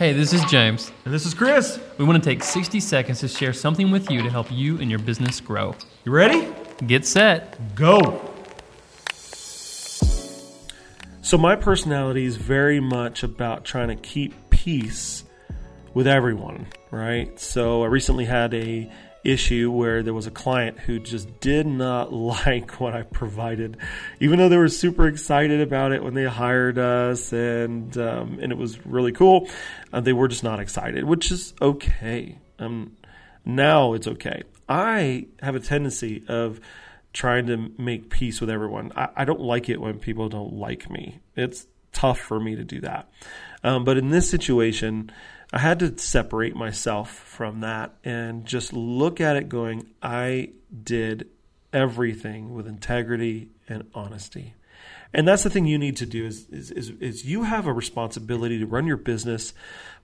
Hey, this is James. And this is Chris. We want to take 60 seconds to share something with you to help you and your business grow. You ready? Get set. Go. So, my personality is very much about trying to keep peace with everyone, right? So, I recently had a issue where there was a client who just did not like what I provided, even though they were super excited about it when they hired us and um, and it was really cool. Uh, they were just not excited, which is okay. Um, now it's okay. I have a tendency of trying to make peace with everyone. I, I don't like it when people don't like me. It's tough for me to do that. Um, but in this situation, I had to separate myself from that and just look at it going, I did everything with integrity and honesty. And that's the thing you need to do is, is, is, is you have a responsibility to run your business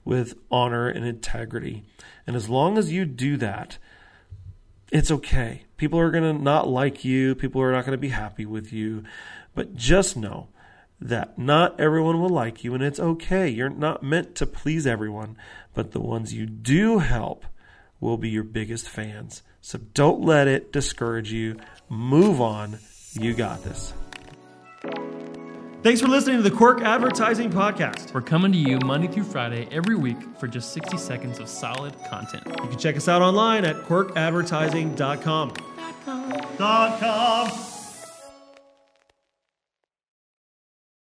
with honor and integrity. And as long as you do that, it's okay. People are going to not like you, people are not going to be happy with you. But just know that not everyone will like you, and it's okay. You're not meant to please everyone, but the ones you do help will be your biggest fans. So don't let it discourage you. Move on. You got this. Thanks for listening to the Quirk Advertising Podcast. We're coming to you Monday through Friday every week for just 60 seconds of solid content. You can check us out online at quirkadvertising.com. Dot com.